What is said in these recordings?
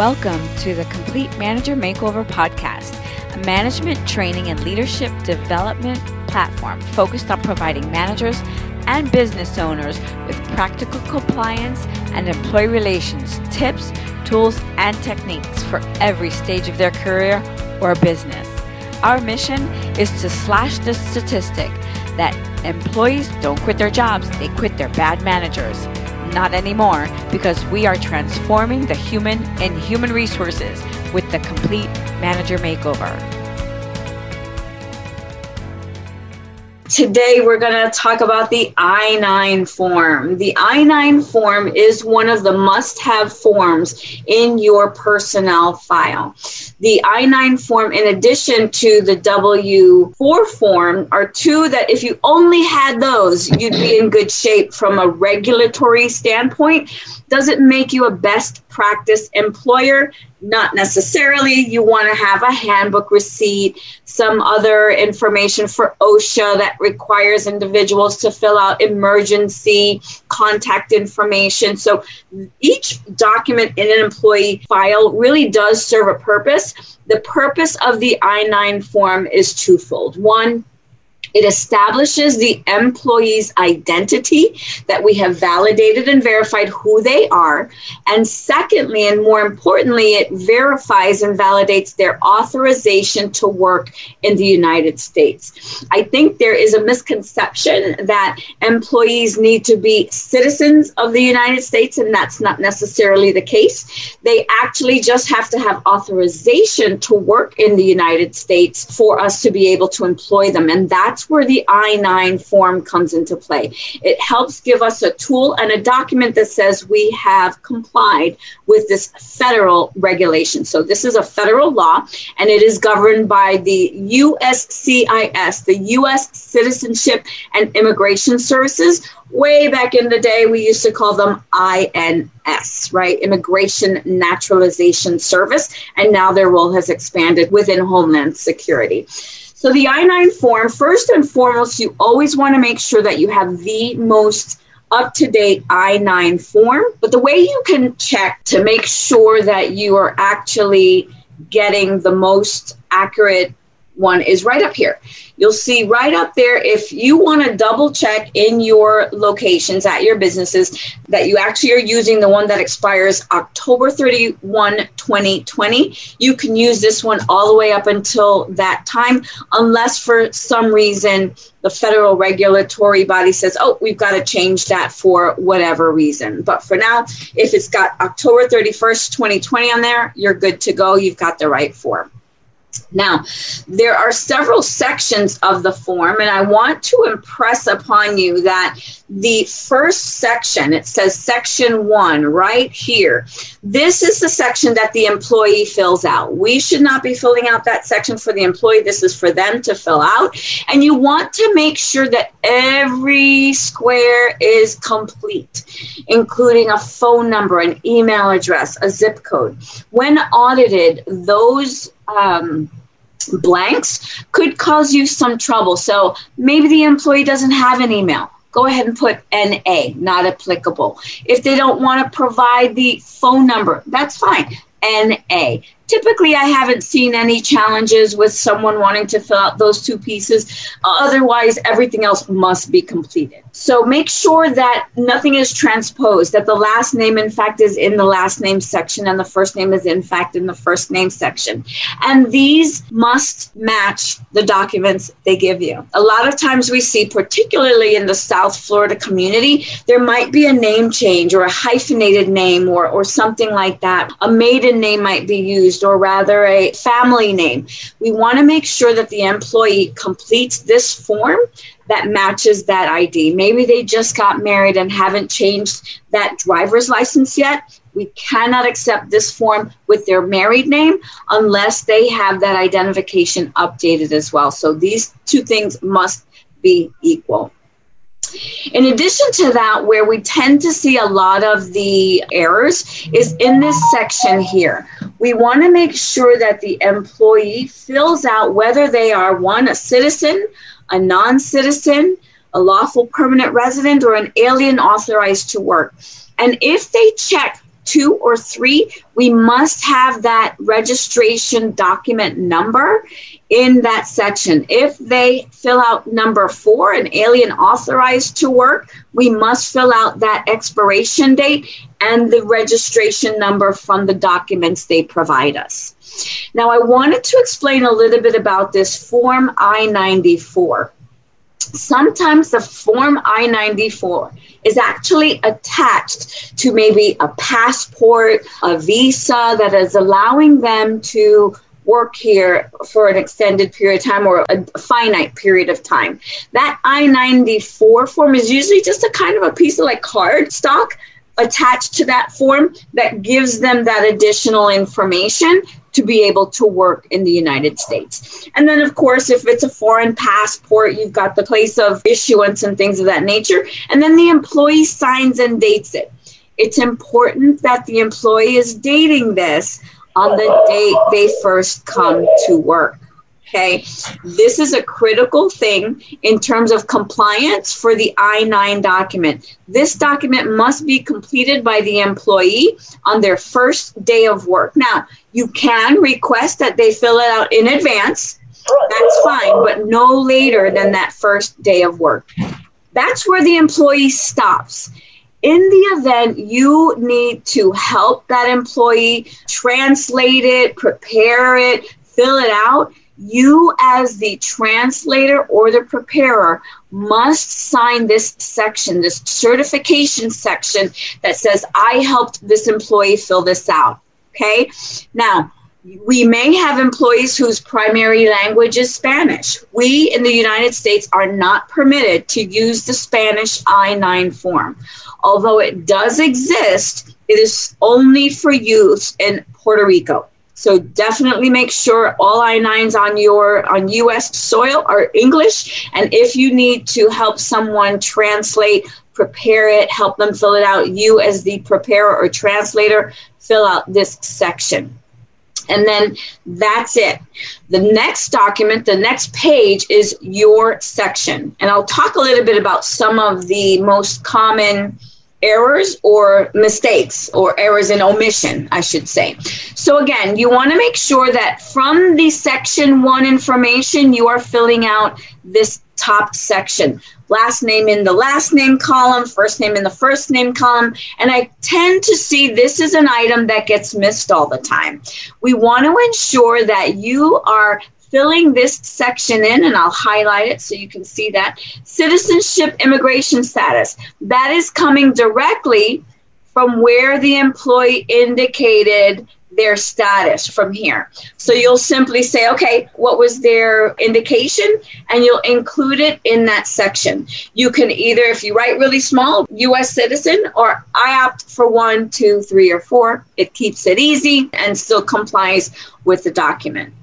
Welcome to the Complete Manager Makeover Podcast, a management training and leadership development platform focused on providing managers and business owners with practical compliance and employee relations tips, tools, and techniques for every stage of their career or business. Our mission is to slash the statistic that employees don't quit their jobs, they quit their bad managers. Not anymore, because we are transforming the human and human resources with the complete manager makeover. Today, we're going to talk about the I 9 form. The I 9 form is one of the must have forms in your personnel file. The I 9 form, in addition to the W 4 form, are two that if you only had those, you'd be in good shape from a regulatory standpoint. Does it make you a best practice employer? Not necessarily. You want to have a handbook receipt, some other information for OSHA that requires individuals to fill out emergency contact information. So each document in an employee file really does serve a purpose. The purpose of the I 9 form is twofold. One, it establishes the employee's identity that we have validated and verified who they are. And secondly, and more importantly, it verifies and validates their authorization to work in the United States. I think there is a misconception that employees need to be citizens of the United States, and that's not necessarily the case. They actually just have to have authorization to work in the United States for us to be able to employ them. And that's that's where the I 9 form comes into play. It helps give us a tool and a document that says we have complied with this federal regulation. So, this is a federal law and it is governed by the USCIS, the U.S. Citizenship and Immigration Services. Way back in the day, we used to call them INS, right? Immigration Naturalization Service. And now their role has expanded within Homeland Security. So the I-9 form, first and foremost, you always want to make sure that you have the most up to date I 9 form. But the way you can check to make sure that you are actually getting the most accurate one is right up here. You'll see right up there if you want to double check in your locations at your businesses that you actually are using the one that expires October 31, 2020. You can use this one all the way up until that time, unless for some reason the federal regulatory body says, oh, we've got to change that for whatever reason. But for now, if it's got October 31st, 2020 on there, you're good to go. You've got the right form. Now, there are several sections of the form, and I want to impress upon you that the first section, it says section one right here. This is the section that the employee fills out. We should not be filling out that section for the employee. This is for them to fill out. And you want to make sure that every square is complete, including a phone number, an email address, a zip code. When audited, those um, blanks could cause you some trouble. So maybe the employee doesn't have an email. Go ahead and put NA, not applicable. If they don't want to provide the phone number, that's fine. NA. Typically, I haven't seen any challenges with someone wanting to fill out those two pieces. Uh, otherwise, everything else must be completed. So make sure that nothing is transposed, that the last name, in fact, is in the last name section and the first name is, in fact, in the first name section. And these must match the documents they give you. A lot of times we see, particularly in the South Florida community, there might be a name change or a hyphenated name or, or something like that. A maiden name might be used or rather a family name. We want to make sure that the employee completes this form that matches that ID. Maybe they just got married and haven't changed that driver's license yet. We cannot accept this form with their married name unless they have that identification updated as well. So these two things must be equal. In addition to that, where we tend to see a lot of the errors is in this section here. We want to make sure that the employee fills out whether they are one, a citizen, a non citizen, a lawful permanent resident, or an alien authorized to work. And if they check two or three, we must have that registration document number in that section. If they fill out number four, an alien authorized to work, we must fill out that expiration date and the registration number from the documents they provide us. Now, I wanted to explain a little bit about this Form I 94. Sometimes the Form I 94 is actually attached to maybe a passport, a visa that is allowing them to work here for an extended period of time or a finite period of time. That I 94 form is usually just a kind of a piece of like card stock attached to that form that gives them that additional information to be able to work in the United States. And then, of course, if it's a foreign passport, you've got the place of issuance and things of that nature. And then the employee signs and dates it. It's important that the employee is dating this on the date they first come to work. Okay, this is a critical thing in terms of compliance for the I 9 document. This document must be completed by the employee on their first day of work. Now, you can request that they fill it out in advance, that's fine, but no later than that first day of work. That's where the employee stops in the event you need to help that employee translate it, prepare it, fill it out, you as the translator or the preparer must sign this section, this certification section that says, I helped this employee fill this out. Okay. Now, we may have employees whose primary language is Spanish. We in the United States are not permitted to use the Spanish I 9 form. Although it does exist, it is only for use in Puerto Rico. So definitely make sure all I-9s on your on US soil are English and if you need to help someone translate, prepare it, help them fill it out, you as the preparer or translator fill out this section. And then that's it. The next document, the next page is your section. And I'll talk a little bit about some of the most common errors or mistakes or errors in omission, I should say. So again, you want to make sure that from the section one information, you are filling out this top section. Last name in the last name column, first name in the first name column. And I tend to see this is an item that gets missed all the time. We want to ensure that you are filling this section in, and I'll highlight it so you can see that. Citizenship immigration status. That is coming directly from where the employee indicated their status from here. So you'll simply say, okay, what was their indication? And you'll include it in that section. You can either, if you write really small, US citizen, or I opt for one, two, three, or four. It keeps it easy and still complies with the document.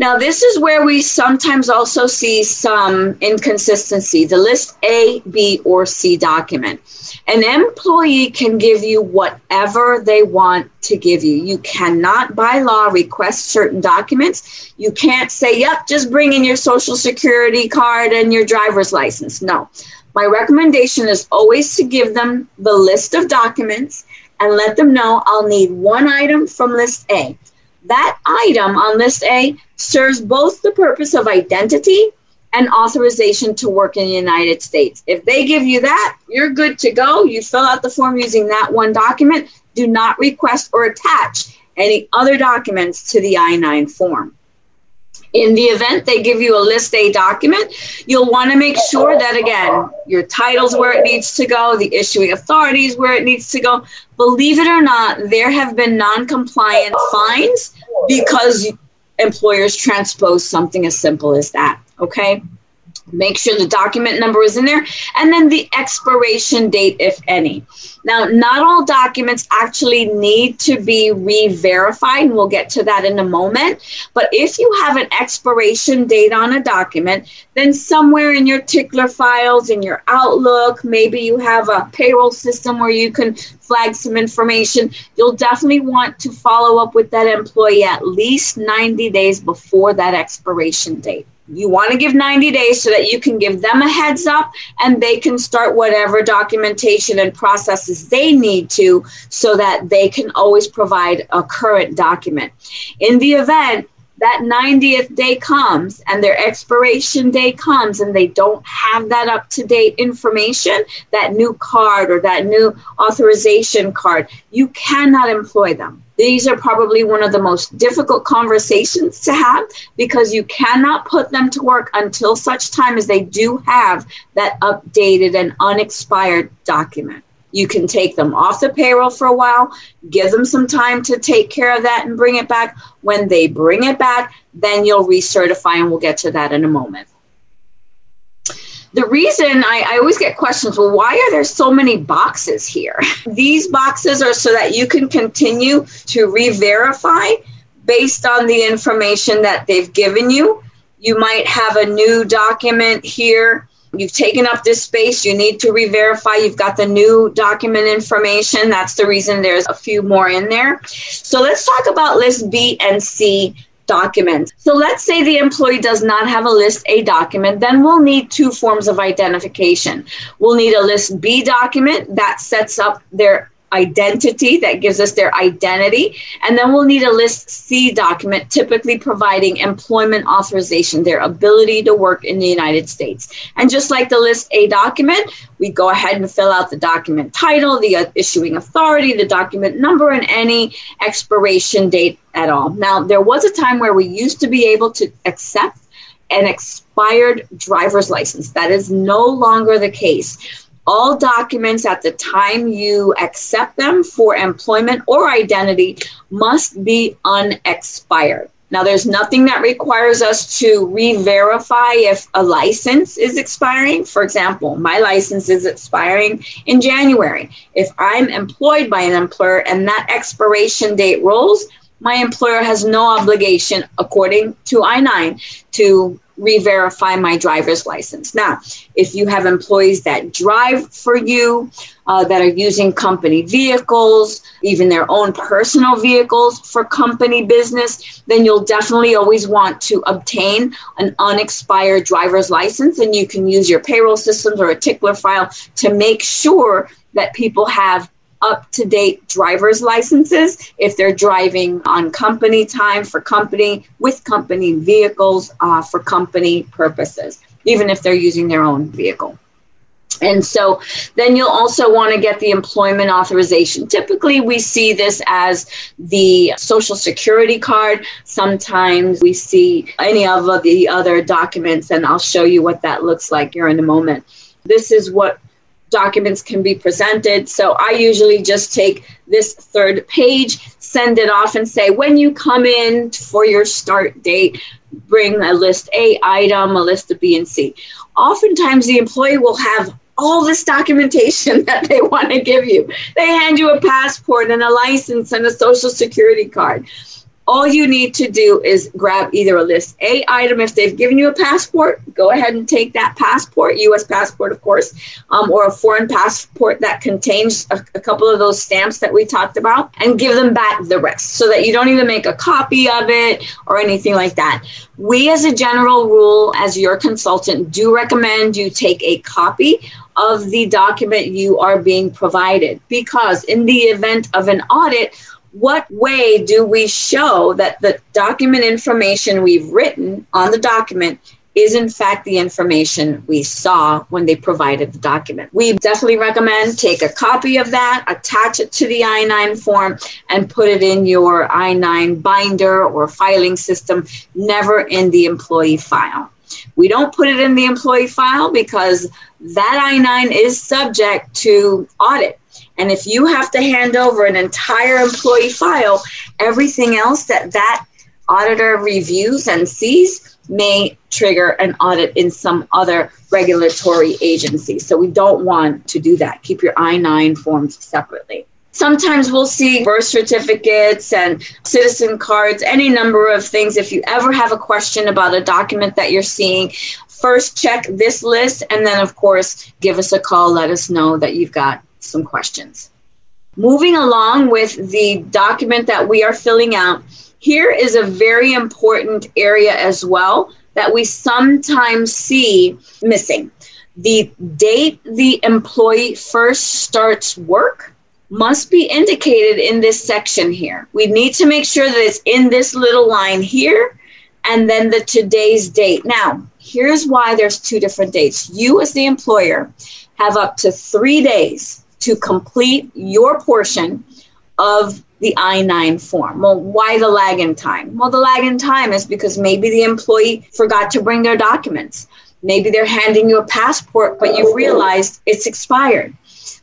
Now, this is where we sometimes also see some inconsistency the list A, B, or C document. An employee can give you whatever they want to give you. You cannot, by law, request certain documents. You can't say, yep, just bring in your social security card and your driver's license. No. My recommendation is always to give them the list of documents and let them know I'll need one item from list A that item on list A serves both the purpose of identity and authorization to work in the United States. If they give you that, you're good to go. You fill out the form using that one document. Do not request or attach any other documents to the I 9 form. In the event they give you a list A document, you'll want to make sure that, again, your title's where it needs to go, the issuing authorities where it needs to go. Believe it or not, there have been non compliant fines because employers transpose something as simple as that. Okay? Make sure the document number is in there and then the expiration date, if any. Now, not all documents actually need to be re verified, and we'll get to that in a moment. But if you have an expiration date on a document, then somewhere in your tickler files, in your Outlook, maybe you have a payroll system where you can flag some information. You'll definitely want to follow up with that employee at least 90 days before that expiration date. You want to give 90 days so that you can give them a heads up and they can start whatever documentation and processes they need to so that they can always provide a current document. In the event that 90th day comes and their expiration day comes and they don't have that up to date information, that new card or that new authorization card, you cannot employ them. These are probably one of the most difficult conversations to have because you cannot put them to work until such time as they do have that updated and unexpired document. You can take them off the payroll for a while, give them some time to take care of that and bring it back. When they bring it back, then you'll recertify, and we'll get to that in a moment the reason I, I, always get questions well why are there so many boxes here? These boxes are so that you can continue to re-verify based on the information that they've given you. You might have a new document here. You've taken up this space. You need to re-verify. You've got the new document information. That's the reason there's a few more in there. So let's talk about list b and c documents. So let's say the employee does not have a list A document, then we'll need two forms of identification. We'll need a list B document that sets up their identity that gives us their identity. And then we'll need a list C document, typically providing employment authorization, their ability to work in the United States. And just like the list A document, we go ahead and fill out the document title, the issuing authority, the document number, and any expiration date at all. Now, there was a time where we used to be able to accept an expired driver's license. That is no longer the case all documents at the time you accept them for employment or identity must be unexpired. Now, there's nothing that requires us to re verify if a license is expiring. For example, my license is expiring in January. If I'm employed by an employer and that expiration date rolls, my employer has no obligation, according to I 9, to re-verify my driver's license. Now, if you have employees that drive for you, uh, that are using company vehicles, even their own personal vehicles for company business, then you'll definitely always want to obtain an unexpired driver's license, and you can use your payroll systems or a tickler file to make sure that people have up to date driver's licenses if they're driving on company time for company with company vehicles uh, for company purposes, even if they're using their own vehicle. And so then you'll also want to get the employment authorization. Typically, we see this as the social security card. Sometimes we see any of the other documents, and I'll show you what that looks like here in a moment. This is what documents can be presented. So I usually just take this third page, send it off, and say, when you come in for your start date, bring a list A item, a list of B and C. Oftentimes, the employee will have all this documentation that they want to give you. They hand you a passport and a license and a social security card all you need to do is grab either a list A item. If they've given you a passport, go ahead and take that passport, US passport, of course, um, or a foreign passport that contains a, a, couple of those stamps that we talked about, and give them back the rest so that you don't even make a copy of it or anything like that. We, as a general rule, as your consultant, do recommend you take a copy of the document you are being provided because, in the event of an audit, what way do we show that the document information we've written on the document is in fact the information we saw when they provided the document. We definitely recommend take a copy of that, attach it to the I-9 form and put it in your I-9 binder or filing system, never in the employee file. We don't put it in the employee file because that I-9 is subject to audit and if you have to hand over an entire employee file, everything else that that auditor reviews and sees may trigger an audit in some other regulatory agency. So we don't want to do that. Keep your I 9 forms separately. Sometimes we'll see birth certificates and citizen cards, any number of things. If you ever have a question about a document that you're seeing, first check this list and then, of course, give us a call. Let us know that you've got some questions. Moving along with the document that we are filling out, here is a very important area as well that we sometimes see missing. The date the employee first starts work must be indicated in this section here. We need to make sure that it's in this little line here and then the today's date. Now, here's why there's two different dates. You, as the employer, have up to three days to complete your portion of the I 9 form. Well, why the lag in time? Well, the lag in time is because maybe the employee forgot to bring their documents. Maybe they're handing you a passport, but you've realized it's expired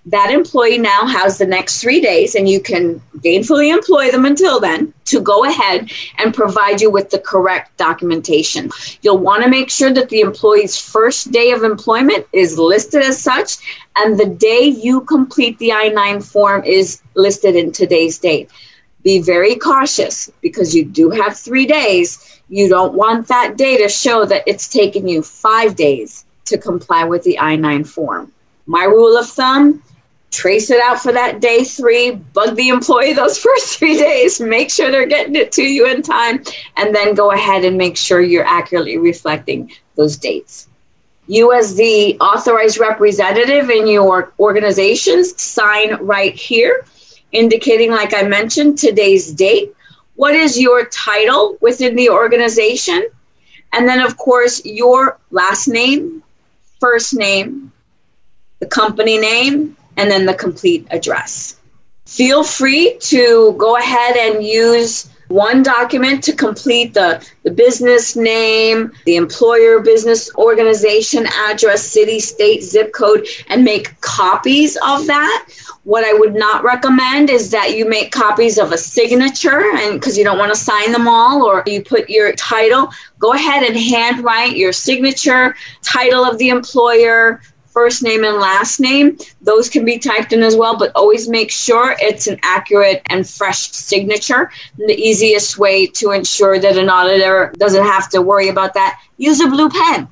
that employee now has the next three days, and you can gainfully employ them until then to go ahead and provide you with the correct documentation. You'll want to make sure that the employee's first day of employment is listed as such, and the day you complete the I 9 form is listed in today's date. Be very cautious because you do have three days. You don't want that day to show that it's taken you five days to comply with the I 9 form. My rule of thumb trace it out for that day three, bug the employee those first three days, make sure they're getting it to you in time, and then go ahead and make sure you're accurately reflecting those dates. You, as the authorized representative in your organizations, sign right here, indicating, like I mentioned, today's date. What is your title within the organization? And then, of course, your last name, first name, the company name, and then the complete address. Feel free to go ahead and use one document to complete the, the business name, the employer, business organization, address, city, state, zip code, and make copies of that. What I would not recommend is that you make copies of a signature and because you don't want to sign them all or you put your title, go ahead and handwrite your signature, title of the employer, first name and last name. Those can be typed in as well, but always make sure it's an accurate and fresh signature. And the easiest way to ensure that an auditor doesn't have to worry about that, use a blue pen.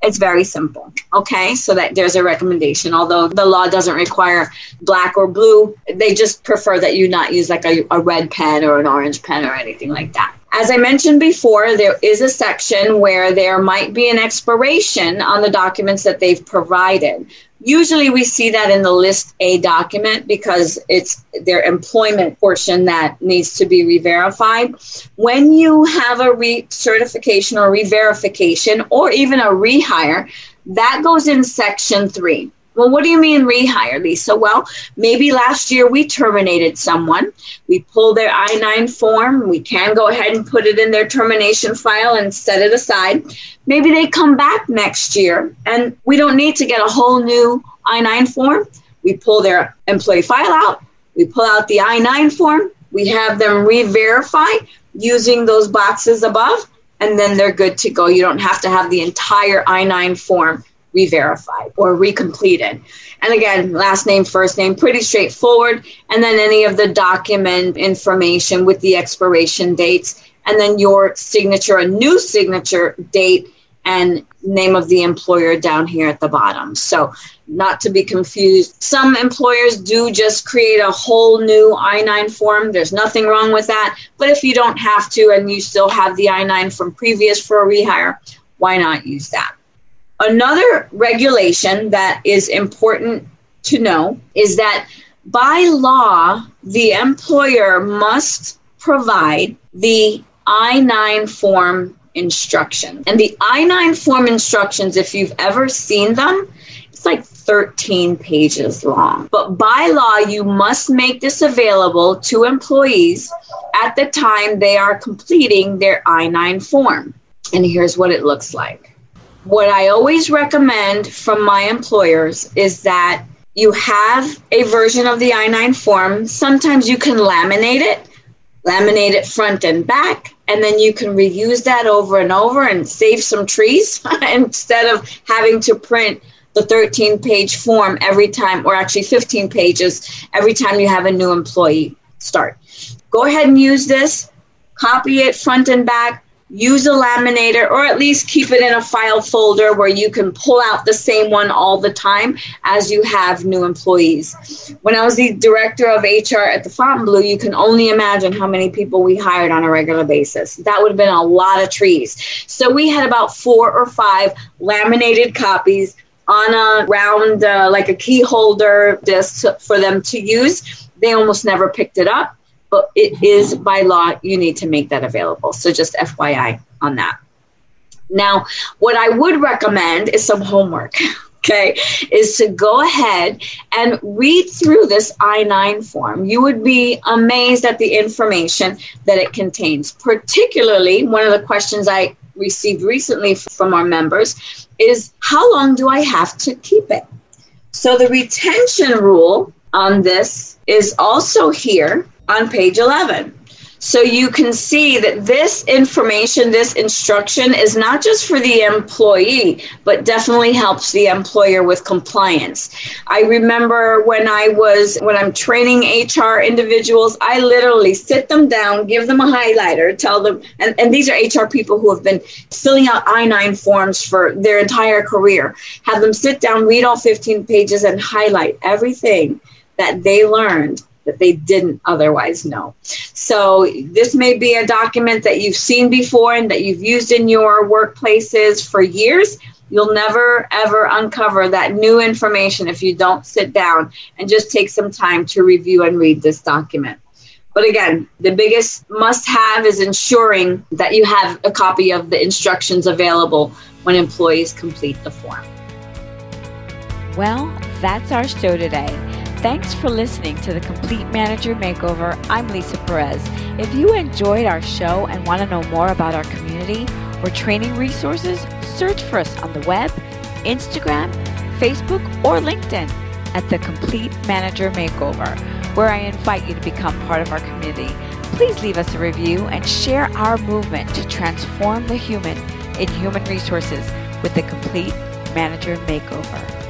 It's very simple. Okay, so that there's a recommendation. Although the law doesn't require black or blue, they just prefer that you not use like a, a red pen or an orange pen or anything like that. As I mentioned before, there is a section where there might be an expiration on the documents that they've provided. Usually we see that in the list A document because it's their employment portion that needs to be re-verified. When you have a recertification or re-verification or even a rehire, that goes in section three. Well, what do you mean rehire, Lisa? Well, maybe last year we terminated someone. We pull their I 9 form. We can go ahead and put it in their termination file and set it aside. Maybe they come back next year and we don't need to get a whole new I 9 form. We pull their employee file out. We pull out the I 9 form. We have them re verify using those boxes above, and then they're good to go. You don't have to have the entire I 9 form re-verified or recompleted. And again, last name, first name, pretty straightforward. And then any of the document information with the expiration dates, and then your signature, a new signature date, and name of the employer down here at the bottom. So, not to be confused, some employers do just create a whole new I 9 form. There's nothing wrong with that. But if you don't have to and you still have the I 9 from previous for a rehire, why not use that? Another regulation that is important to know is that by law, the employer must provide the I 9 form instructions. And the I 9 form instructions, if you've ever seen them, it's like 13 pages long. But by law, you must make this available to employees at the time they are completing their I 9 form. And here's what it looks like what I always recommend from my employers is that you have a version of the I 9 form. Sometimes you can laminate it, laminate it front and back, and then you can reuse that over and over and save some trees instead of having to print the 13 page form every time, or actually 15 pages every time you have a new employee start. Go ahead and use this, copy it front and back, use a laminator or at least keep it in a file folder where you can pull out the same one all the time as you have new employees. When I was the director of HR at the Fontainebleau, you can only imagine how many people we hired on a regular basis. That would have been a lot of trees. So we had about four or five laminated copies on a round, uh, like a key holder disc for them to use. They almost never picked it up but it is by law, you need to make that available. So just FYI on that. Now, what I would recommend is some homework. Okay, is to go ahead and read through this I 9 form. You would be amazed at the information that it contains. Particularly, one of the questions I received recently from our members is how long do I have to keep it? So, the retention rule on this is also here on page 11. So you can see that this information, this instruction is not just for the employee, but definitely helps the employer with compliance. I remember when I was, when I'm training HR individuals, I literally sit them down, give them a highlighter, tell them, and, and these are HR people who have been filling out I 9 forms for their entire career, have them sit down, read all 15 pages, and highlight everything that they learned that they didn't otherwise know. So, this may be a document that you've seen before and that you've used in your workplaces for years. You'll never ever uncover that new information if you don't sit down and just take some time to review and read this document. But again, the biggest must have is ensuring that you have a copy of the instructions available when employees complete the form. Well, that's our show today. Thanks for listening to the Complete Manager Makeover. I'm Lisa Perez. If you enjoyed our show and want to know more about our community or training resources, search for us on the web, Instagram, Facebook, or LinkedIn at the Complete Manager Makeover, where I invite you to become part of our community. Please leave us a review and share our movement to transform the human in human resources with the Complete Manager Makeover.